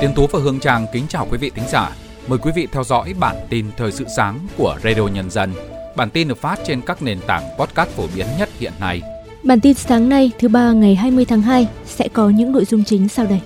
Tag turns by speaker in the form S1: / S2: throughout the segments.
S1: Tiến Tú và Hương Trang kính chào quý vị thính giả. Mời quý vị theo dõi bản tin thời sự sáng của Radio Nhân dân. Bản tin được phát trên các nền tảng podcast phổ biến nhất hiện nay.
S2: Bản tin sáng nay thứ ba ngày 20 tháng 2 sẽ có những nội dung chính sau đây.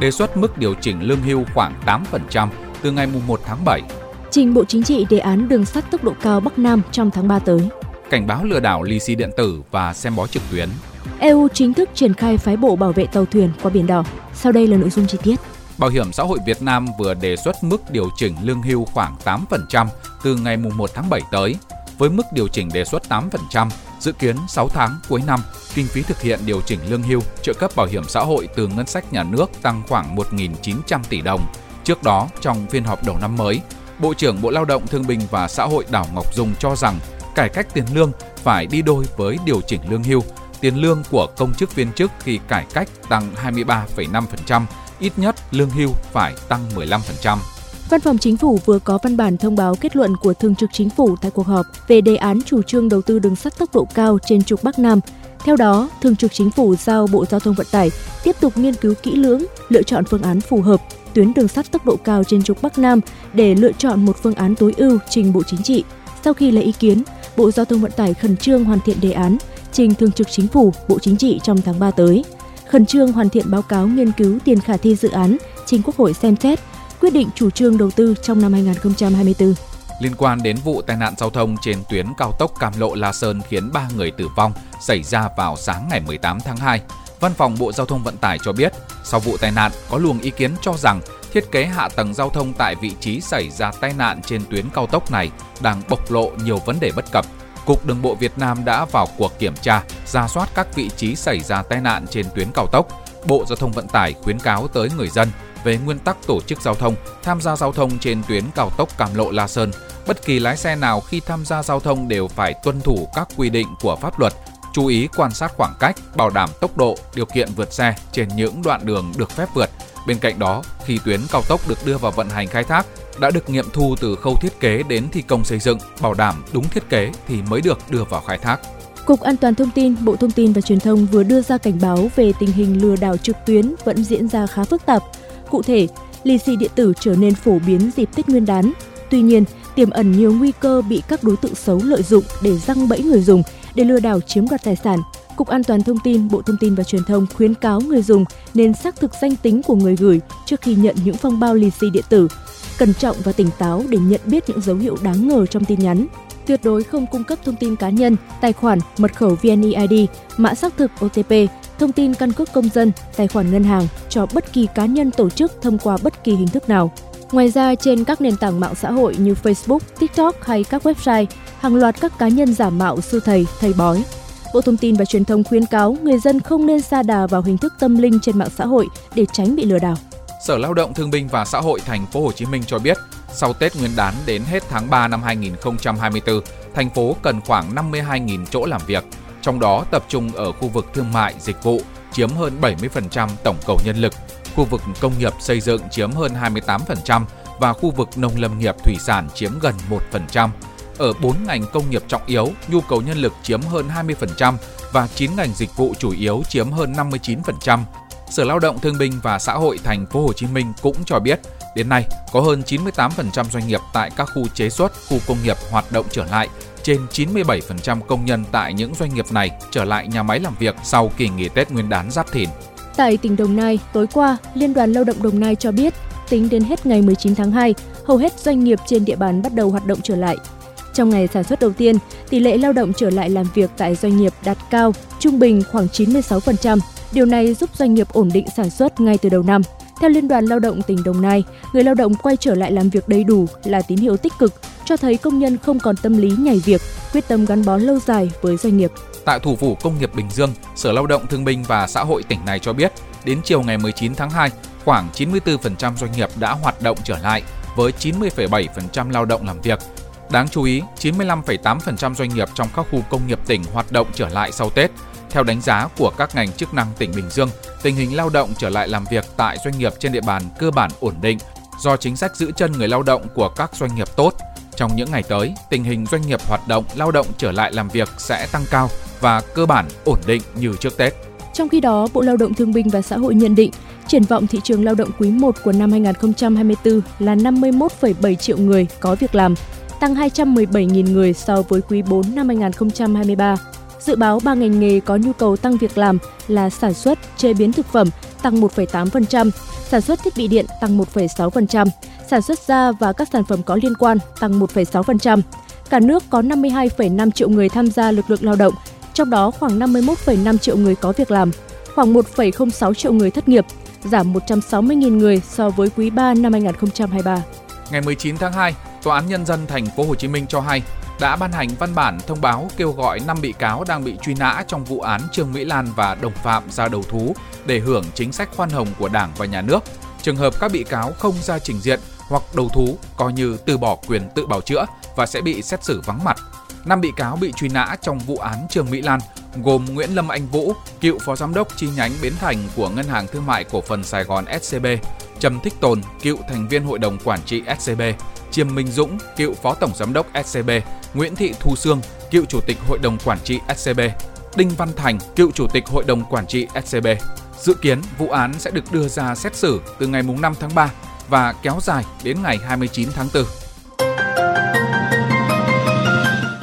S1: Đề xuất mức điều chỉnh lương hưu khoảng 8% từ ngày 1 tháng 7.
S2: Trình Bộ Chính trị đề án đường sắt tốc độ cao Bắc Nam trong tháng 3 tới.
S1: Cảnh báo lừa đảo lì xì điện tử và xem bói trực tuyến.
S2: EU chính thức triển khai phái bộ bảo vệ tàu thuyền qua biển đỏ. Sau đây là nội dung chi tiết.
S1: Bảo hiểm xã hội Việt Nam vừa đề xuất mức điều chỉnh lương hưu khoảng 8% từ ngày 1 tháng 7 tới. Với mức điều chỉnh đề xuất 8%, dự kiến 6 tháng cuối năm, kinh phí thực hiện điều chỉnh lương hưu, trợ cấp bảo hiểm xã hội từ ngân sách nhà nước tăng khoảng 1.900 tỷ đồng. Trước đó, trong phiên họp đầu năm mới, Bộ trưởng Bộ Lao động Thương binh và Xã hội Đào Ngọc Dung cho rằng cải cách tiền lương phải đi đôi với điều chỉnh lương hưu. Tiền lương của công chức viên chức khi cải cách tăng 23,5%, ít nhất lương hưu phải tăng 15%.
S2: Văn phòng Chính phủ vừa có văn bản thông báo kết luận của Thường trực Chính phủ tại cuộc họp về đề án chủ trương đầu tư đường sắt tốc độ cao trên trục Bắc Nam. Theo đó, Thường trực Chính phủ giao Bộ Giao thông Vận tải tiếp tục nghiên cứu kỹ lưỡng, lựa chọn phương án phù hợp tuyến đường sắt tốc độ cao trên trục Bắc Nam để lựa chọn một phương án tối ưu trình Bộ Chính trị. Sau khi lấy ý kiến, Bộ Giao thông Vận tải khẩn trương hoàn thiện đề án, trình Thường trực Chính phủ, Bộ Chính trị trong tháng 3 tới. Khẩn trương hoàn thiện báo cáo nghiên cứu tiền khả thi dự án, trình Quốc hội xem xét, quyết định chủ trương đầu tư trong năm 2024.
S1: Liên quan đến vụ tai nạn giao thông trên tuyến cao tốc Cam Lộ La Sơn khiến 3 người tử vong xảy ra vào sáng ngày 18 tháng 2, Văn phòng Bộ Giao thông Vận tải cho biết, sau vụ tai nạn có luồng ý kiến cho rằng thiết kế hạ tầng giao thông tại vị trí xảy ra tai nạn trên tuyến cao tốc này đang bộc lộ nhiều vấn đề bất cập. Cục Đường bộ Việt Nam đã vào cuộc kiểm tra, ra soát các vị trí xảy ra tai nạn trên tuyến cao tốc. Bộ Giao thông Vận tải khuyến cáo tới người dân về nguyên tắc tổ chức giao thông, tham gia giao thông trên tuyến cao tốc Cam Lộ La Sơn. Bất kỳ lái xe nào khi tham gia giao thông đều phải tuân thủ các quy định của pháp luật, chú ý quan sát khoảng cách, bảo đảm tốc độ, điều kiện vượt xe trên những đoạn đường được phép vượt. Bên cạnh đó, khi tuyến cao tốc được đưa vào vận hành khai thác, đã được nghiệm thu từ khâu thiết kế đến thi công xây dựng, bảo đảm đúng thiết kế thì mới được đưa vào khai thác.
S2: Cục An toàn Thông tin, Bộ Thông tin và Truyền thông vừa đưa ra cảnh báo về tình hình lừa đảo trực tuyến vẫn diễn ra khá phức tạp. Cụ thể, lì xì điện tử trở nên phổ biến dịp Tết Nguyên đán. Tuy nhiên, tiềm ẩn nhiều nguy cơ bị các đối tượng xấu lợi dụng để răng bẫy người dùng để lừa đảo chiếm đoạt tài sản. Cục An toàn Thông tin, Bộ Thông tin và Truyền thông khuyến cáo người dùng nên xác thực danh tính của người gửi trước khi nhận những phong bao lì xì điện tử. Cẩn trọng và tỉnh táo để nhận biết những dấu hiệu đáng ngờ trong tin nhắn. Tuyệt đối không cung cấp thông tin cá nhân, tài khoản, mật khẩu VNeID, mã xác thực OTP, thông tin căn cước công dân, tài khoản ngân hàng cho bất kỳ cá nhân tổ chức thông qua bất kỳ hình thức nào. Ngoài ra, trên các nền tảng mạng xã hội như Facebook, TikTok hay các website, hàng loạt các cá nhân giả mạo sư thầy, thầy bói. Bộ Thông tin và Truyền thông khuyến cáo người dân không nên xa đà vào hình thức tâm linh trên mạng xã hội để tránh bị lừa đảo.
S1: Sở Lao động Thương binh và Xã hội thành phố Hồ Chí Minh cho biết, sau Tết Nguyên đán đến hết tháng 3 năm 2024, thành phố cần khoảng 52.000 chỗ làm việc, trong đó tập trung ở khu vực thương mại, dịch vụ chiếm hơn 70% tổng cầu nhân lực, khu vực công nghiệp xây dựng chiếm hơn 28% và khu vực nông lâm nghiệp thủy sản chiếm gần 1%. Ở 4 ngành công nghiệp trọng yếu, nhu cầu nhân lực chiếm hơn 20% và 9 ngành dịch vụ chủ yếu chiếm hơn 59%. Sở Lao động Thương binh và Xã hội thành phố Hồ Chí Minh cũng cho biết, đến nay có hơn 98% doanh nghiệp tại các khu chế xuất, khu công nghiệp hoạt động trở lại, trên 97% công nhân tại những doanh nghiệp này trở lại nhà máy làm việc sau kỳ nghỉ Tết Nguyên đán Giáp Thìn.
S2: Tại tỉnh Đồng Nai, tối qua, Liên đoàn Lao động Đồng Nai cho biết, tính đến hết ngày 19 tháng 2, hầu hết doanh nghiệp trên địa bàn bắt đầu hoạt động trở lại. Trong ngày sản xuất đầu tiên, tỷ lệ lao động trở lại làm việc tại doanh nghiệp đạt cao, trung bình khoảng 96%. Điều này giúp doanh nghiệp ổn định sản xuất ngay từ đầu năm. Theo Liên đoàn Lao động tỉnh Đồng Nai, người lao động quay trở lại làm việc đầy đủ là tín hiệu tích cực, cho thấy công nhân không còn tâm lý nhảy việc, quyết tâm gắn bó lâu dài với doanh nghiệp.
S1: Tại thủ phủ công nghiệp Bình Dương, Sở Lao động Thương binh và Xã hội tỉnh này cho biết, đến chiều ngày 19 tháng 2, khoảng 94% doanh nghiệp đã hoạt động trở lại với 90,7% lao động làm việc. Đáng chú ý, 95,8% doanh nghiệp trong các khu công nghiệp tỉnh hoạt động trở lại sau Tết. Theo đánh giá của các ngành chức năng tỉnh Bình Dương, tình hình lao động trở lại làm việc tại doanh nghiệp trên địa bàn cơ bản ổn định do chính sách giữ chân người lao động của các doanh nghiệp tốt. Trong những ngày tới, tình hình doanh nghiệp hoạt động lao động trở lại làm việc sẽ tăng cao và cơ bản ổn định như trước Tết.
S2: Trong khi đó, Bộ Lao động Thương binh và Xã hội nhận định triển vọng thị trường lao động quý 1 của năm 2024 là 51,7 triệu người có việc làm, tăng 217.000 người so với quý 4 năm 2023. Dự báo ba ngành nghề có nhu cầu tăng việc làm là sản xuất, chế biến thực phẩm tăng 1,8%, sản xuất thiết bị điện tăng 1,6%, sản xuất da và các sản phẩm có liên quan tăng 1,6%. Cả nước có 52,5 triệu người tham gia lực lượng lao động, trong đó khoảng 51,5 triệu người có việc làm, khoảng 1,06 triệu người thất nghiệp, giảm 160.000 người so với quý 3 năm 2023.
S1: Ngày 19 tháng 2, Tòa án Nhân dân thành phố Hồ Chí Minh cho hay đã ban hành văn bản thông báo kêu gọi 5 bị cáo đang bị truy nã trong vụ án Trương Mỹ Lan và đồng phạm ra đầu thú để hưởng chính sách khoan hồng của Đảng và Nhà nước. Trường hợp các bị cáo không ra trình diện hoặc đầu thú coi như từ bỏ quyền tự bảo chữa và sẽ bị xét xử vắng mặt. Năm bị cáo bị truy nã trong vụ án Trương Mỹ Lan gồm Nguyễn Lâm Anh Vũ, cựu phó giám đốc chi nhánh Bến Thành của Ngân hàng Thương mại Cổ phần Sài Gòn SCB, Trầm Thích Tồn, cựu thành viên hội đồng quản trị SCB, Chiêm Minh Dũng, cựu phó tổng giám đốc SCB, Nguyễn Thị Thu Sương, cựu chủ tịch hội đồng quản trị SCB, Đinh Văn Thành, cựu chủ tịch hội đồng quản trị SCB. Dự kiến vụ án sẽ được đưa ra xét xử từ ngày 5 tháng 3 và kéo dài đến ngày 29 tháng 4.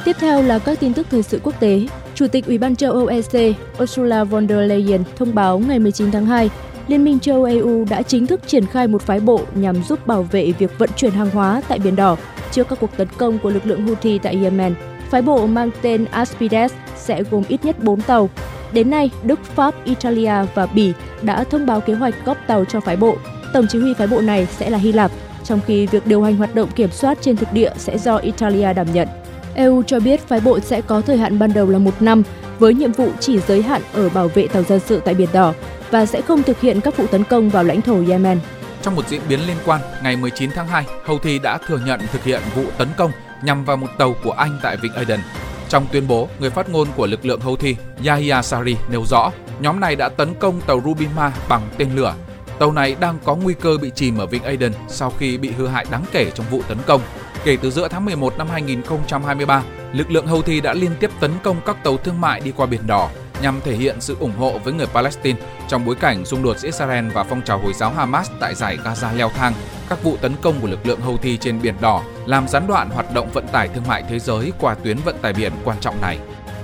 S2: Tiếp theo là các tin tức thời sự quốc tế. Chủ tịch Ủy ban châu Âu EC Ursula von der Leyen thông báo ngày 19 tháng 2, Liên minh châu Âu EU đã chính thức triển khai một phái bộ nhằm giúp bảo vệ việc vận chuyển hàng hóa tại Biển Đỏ trước các cuộc tấn công của lực lượng Houthi tại Yemen. Phái bộ mang tên Aspides sẽ gồm ít nhất 4 tàu. Đến nay, Đức, Pháp, Italia và Bỉ đã thông báo kế hoạch góp tàu cho phái bộ. Tổng chỉ huy phái bộ này sẽ là Hy Lạp, trong khi việc điều hành hoạt động kiểm soát trên thực địa sẽ do Italia đảm nhận. EU cho biết phái bộ sẽ có thời hạn ban đầu là một năm với nhiệm vụ chỉ giới hạn ở bảo vệ tàu dân sự tại Biển Đỏ và sẽ không thực hiện các vụ tấn công vào lãnh thổ Yemen.
S1: Trong một diễn biến liên quan, ngày 19 tháng 2, Houthi đã thừa nhận thực hiện vụ tấn công nhằm vào một tàu của Anh tại Vịnh Aden. Trong tuyên bố, người phát ngôn của lực lượng Houthi, Yahya Sari nêu rõ, nhóm này đã tấn công tàu Rubima bằng tên lửa. Tàu này đang có nguy cơ bị chìm ở Vịnh Aden sau khi bị hư hại đáng kể trong vụ tấn công. Kể từ giữa tháng 11 năm 2023, lực lượng Houthi đã liên tiếp tấn công các tàu thương mại đi qua Biển Đỏ nhằm thể hiện sự ủng hộ với người Palestine trong bối cảnh xung đột giữa Israel và phong trào Hồi giáo Hamas tại giải Gaza leo thang. Các vụ tấn công của lực lượng Houthi trên Biển Đỏ làm gián đoạn hoạt động vận tải thương mại thế giới qua tuyến vận tải biển quan trọng này.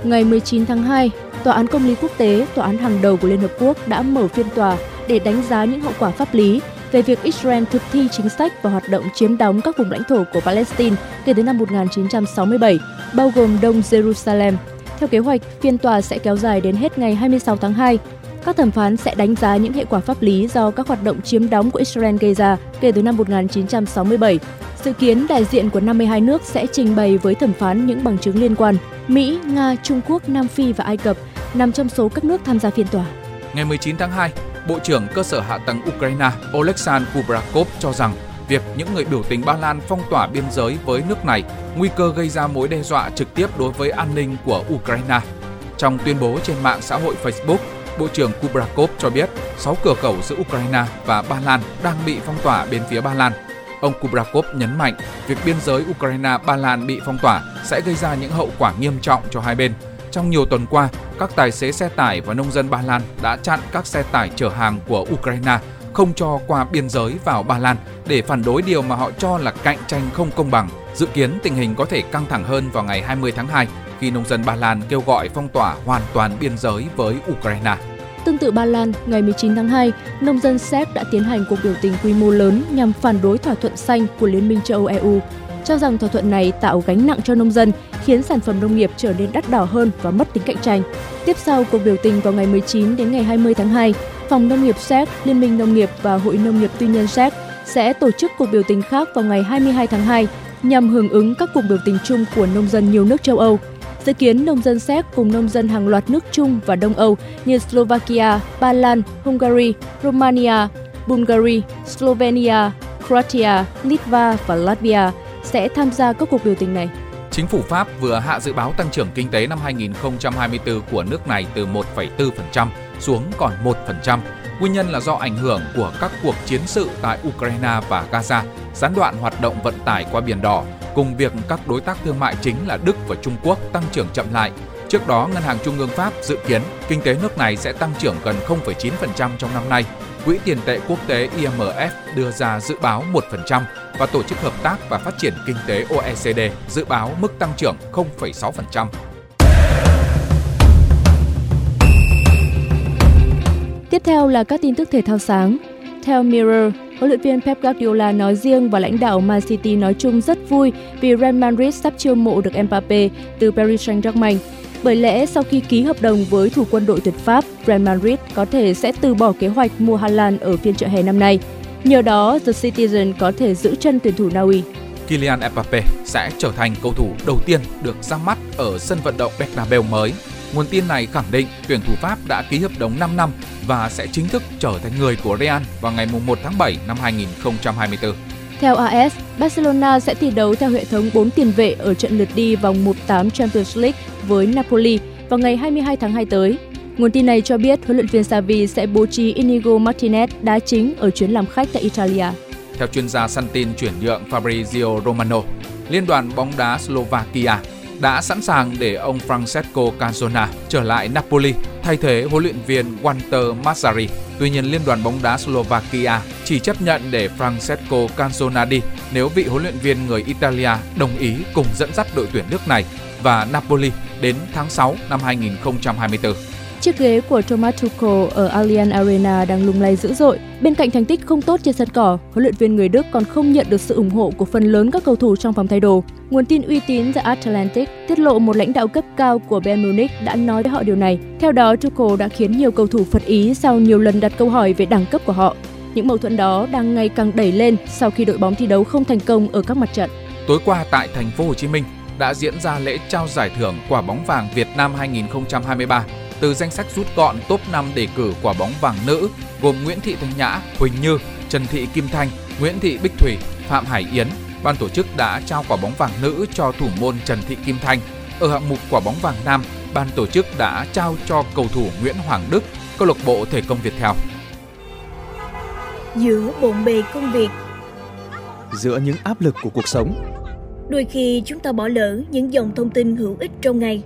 S2: Ngày 19 tháng 2, Tòa án Công lý Quốc tế, tòa án hàng đầu của Liên Hợp Quốc đã mở phiên tòa để đánh giá những hậu quả pháp lý về việc Israel thực thi chính sách và hoạt động chiếm đóng các vùng lãnh thổ của Palestine kể từ năm 1967, bao gồm Đông Jerusalem. Theo kế hoạch, phiên tòa sẽ kéo dài đến hết ngày 26 tháng 2. Các thẩm phán sẽ đánh giá những hệ quả pháp lý do các hoạt động chiếm đóng của Israel gây ra kể từ năm 1967. Dự kiến đại diện của 52 nước sẽ trình bày với thẩm phán những bằng chứng liên quan. Mỹ, Nga, Trung Quốc, Nam Phi và Ai Cập nằm trong số các nước tham gia phiên tòa.
S1: Ngày 19 tháng 2, Bộ trưởng Cơ sở Hạ tầng Ukraine Oleksandr Kubrakov cho rằng việc những người biểu tình Ba Lan phong tỏa biên giới với nước này nguy cơ gây ra mối đe dọa trực tiếp đối với an ninh của Ukraine. Trong tuyên bố trên mạng xã hội Facebook, Bộ trưởng Kubrakov cho biết 6 cửa khẩu giữa Ukraine và Ba Lan đang bị phong tỏa bên phía Ba Lan. Ông Kubrakov nhấn mạnh việc biên giới Ukraine-Ba Lan bị phong tỏa sẽ gây ra những hậu quả nghiêm trọng cho hai bên. Trong nhiều tuần qua, các tài xế xe tải và nông dân Ba Lan đã chặn các xe tải chở hàng của Ukraine không cho qua biên giới vào Ba Lan để phản đối điều mà họ cho là cạnh tranh không công bằng. Dự kiến tình hình có thể căng thẳng hơn vào ngày 20 tháng 2 khi nông dân Ba Lan kêu gọi phong tỏa hoàn toàn biên giới với Ukraine.
S2: Tương tự Ba Lan, ngày 19 tháng 2, nông dân Séc đã tiến hành cuộc biểu tình quy mô lớn nhằm phản đối thỏa thuận xanh của Liên minh châu Âu EU, cho rằng thỏa thuận này tạo gánh nặng cho nông dân, khiến sản phẩm nông nghiệp trở nên đắt đỏ hơn và mất tính cạnh tranh. Tiếp sau cuộc biểu tình vào ngày 19 đến ngày 20 tháng 2, Phòng Nông nghiệp Séc, Liên minh Nông nghiệp và Hội Nông nghiệp Tư nhân Séc sẽ tổ chức cuộc biểu tình khác vào ngày 22 tháng 2 nhằm hưởng ứng các cuộc biểu tình chung của nông dân nhiều nước châu Âu. Dự kiến nông dân Séc cùng nông dân hàng loạt nước Trung và Đông Âu như Slovakia, Ba Lan, Hungary, Romania, Bulgaria, Slovenia, Croatia, Litva và Latvia sẽ tham gia các cuộc biểu tình này.
S1: Chính phủ Pháp vừa hạ dự báo tăng trưởng kinh tế năm 2024 của nước này từ 1,4% xuống còn 1%. Nguyên nhân là do ảnh hưởng của các cuộc chiến sự tại Ukraine và Gaza, gián đoạn hoạt động vận tải qua Biển Đỏ, cùng việc các đối tác thương mại chính là Đức và Trung Quốc tăng trưởng chậm lại. Trước đó, Ngân hàng Trung ương Pháp dự kiến kinh tế nước này sẽ tăng trưởng gần 0,9% trong năm nay. Quỹ tiền tệ quốc tế IMF đưa ra dự báo 1% và Tổ chức Hợp tác và Phát triển Kinh tế OECD dự báo mức tăng trưởng 0,6%.
S2: Tiếp theo là các tin tức thể thao sáng. Theo Mirror, huấn luyện viên Pep Guardiola nói riêng và lãnh đạo Man City nói chung rất vui vì Real Madrid sắp chiêu mộ được Mbappe từ Paris Saint-Germain. Bởi lẽ sau khi ký hợp đồng với thủ quân đội tuyệt Pháp, Real Madrid có thể sẽ từ bỏ kế hoạch mua Haaland ở phiên chợ hè năm nay. Nhờ đó, The Citizen có thể giữ chân tuyển thủ Na Uy.
S1: Kylian Mbappe sẽ trở thành cầu thủ đầu tiên được ra mắt ở sân vận động Bernabeu mới. Nguồn tin này khẳng định tuyển thủ Pháp đã ký hợp đồng 5 năm và sẽ chính thức trở thành người của Real vào ngày 1 tháng 7 năm 2024.
S2: Theo AS, Barcelona sẽ thi đấu theo hệ thống 4 tiền vệ ở trận lượt đi vòng 1/8 Champions League với Napoli vào ngày 22 tháng 2 tới. Nguồn tin này cho biết huấn luyện viên Xavi sẽ bố trí Inigo Martinez đá chính ở chuyến làm khách tại Italia.
S1: Theo chuyên gia săn tin chuyển nhượng Fabrizio Romano, Liên đoàn bóng đá Slovakia đã sẵn sàng để ông Francesco Canzona trở lại Napoli thay thế huấn luyện viên Walter Mazzari. Tuy nhiên, Liên đoàn bóng đá Slovakia chỉ chấp nhận để Francesco Canzona đi nếu vị huấn luyện viên người Italia đồng ý cùng dẫn dắt đội tuyển nước này và Napoli đến tháng 6 năm 2024.
S2: Chiếc ghế của Thomas Tuchel ở Allianz Arena đang lung lay dữ dội. Bên cạnh thành tích không tốt trên sân cỏ, huấn luyện viên người Đức còn không nhận được sự ủng hộ của phần lớn các cầu thủ trong phòng thay đồ. Nguồn tin uy tín The Atlantic tiết lộ một lãnh đạo cấp cao của Bayern Munich đã nói với họ điều này. Theo đó, Tuchel đã khiến nhiều cầu thủ phật ý sau nhiều lần đặt câu hỏi về đẳng cấp của họ. Những mâu thuẫn đó đang ngày càng đẩy lên sau khi đội bóng thi đấu không thành công ở các mặt trận.
S1: Tối qua tại thành phố Hồ Chí Minh đã diễn ra lễ trao giải thưởng quả bóng vàng Việt Nam 2023 từ danh sách rút gọn top 5 đề cử quả bóng vàng nữ gồm Nguyễn Thị Thanh Nhã, Huỳnh Như, Trần Thị Kim Thanh, Nguyễn Thị Bích Thủy, Phạm Hải Yến. Ban tổ chức đã trao quả bóng vàng nữ cho thủ môn Trần Thị Kim Thanh. Ở hạng mục quả bóng vàng nam, ban tổ chức đã trao cho cầu thủ Nguyễn Hoàng Đức, câu lạc bộ thể công Việt Theo.
S3: Giữa bộn bề công việc,
S4: giữa những áp lực của cuộc sống,
S3: đôi khi chúng ta bỏ lỡ những dòng thông tin hữu ích trong ngày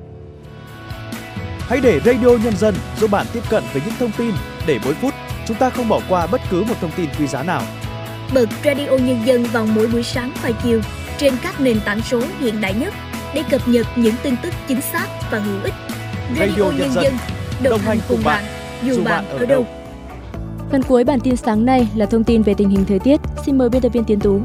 S4: Hãy để Radio Nhân dân giúp bạn tiếp cận với những thông tin để mỗi phút chúng ta không bỏ qua bất cứ một thông tin quý giá nào.
S3: Bật Radio Nhân dân vào mỗi buổi sáng và chiều trên các nền tảng số hiện đại nhất để cập nhật những tin tức chính xác và hữu ích.
S4: Radio, Radio Nhân, Nhân dân đồng, đồng hành cùng bạn, dù bạn, bạn ở đâu.
S2: Phần cuối bản tin sáng nay là thông tin về tình hình thời tiết. Xin mời biên tập viên Tiến Tú.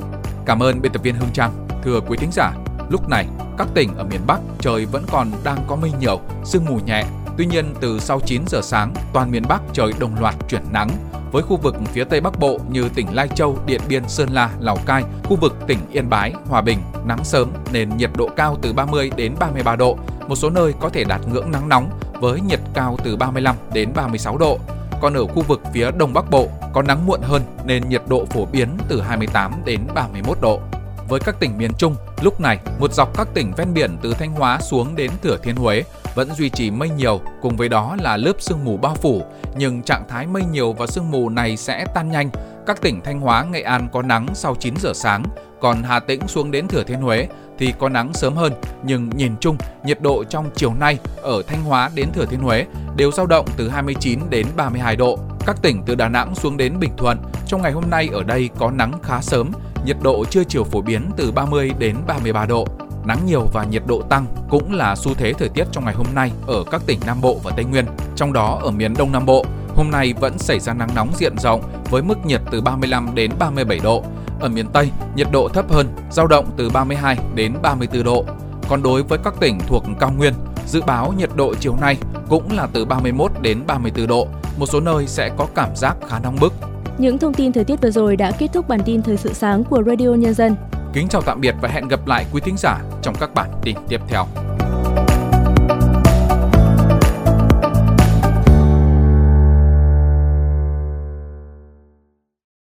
S1: Cảm ơn biên tập viên Hương Trang. Thưa quý thính giả, lúc này các tỉnh ở miền Bắc trời vẫn còn đang có mây nhiều, sương mù nhẹ. Tuy nhiên từ sau 9 giờ sáng, toàn miền Bắc trời đồng loạt chuyển nắng. Với khu vực phía Tây Bắc Bộ như tỉnh Lai Châu, Điện Biên, Sơn La, Lào Cai, khu vực tỉnh Yên Bái, Hòa Bình, nắng sớm nên nhiệt độ cao từ 30 đến 33 độ. Một số nơi có thể đạt ngưỡng nắng nóng với nhiệt cao từ 35 đến 36 độ. Còn ở khu vực phía Đông Bắc Bộ có nắng muộn hơn nên nhiệt độ phổ biến từ 28 đến 31 độ với các tỉnh miền Trung, lúc này một dọc các tỉnh ven biển từ Thanh Hóa xuống đến Thừa Thiên Huế vẫn duy trì mây nhiều, cùng với đó là lớp sương mù bao phủ, nhưng trạng thái mây nhiều và sương mù này sẽ tan nhanh. Các tỉnh Thanh Hóa, Nghệ An có nắng sau 9 giờ sáng, còn Hà Tĩnh xuống đến Thừa Thiên Huế thì có nắng sớm hơn, nhưng nhìn chung, nhiệt độ trong chiều nay ở Thanh Hóa đến Thừa Thiên Huế đều dao động từ 29 đến 32 độ. Các tỉnh từ Đà Nẵng xuống đến Bình Thuận, trong ngày hôm nay ở đây có nắng khá sớm, nhiệt độ trưa chiều phổ biến từ 30 đến 33 độ. Nắng nhiều và nhiệt độ tăng cũng là xu thế thời tiết trong ngày hôm nay ở các tỉnh Nam Bộ và Tây Nguyên. Trong đó ở miền Đông Nam Bộ, hôm nay vẫn xảy ra nắng nóng diện rộng với mức nhiệt từ 35 đến 37 độ. Ở miền Tây, nhiệt độ thấp hơn, dao động từ 32 đến 34 độ. Còn đối với các tỉnh thuộc cao nguyên, dự báo nhiệt độ chiều nay cũng là từ 31 đến 34 độ, một số nơi sẽ có cảm giác khá nóng bức.
S2: Những thông tin thời tiết vừa rồi đã kết thúc bản tin thời sự sáng của Radio Nhân dân.
S1: Kính chào tạm biệt và hẹn gặp lại quý thính giả trong các bản tin tiếp theo.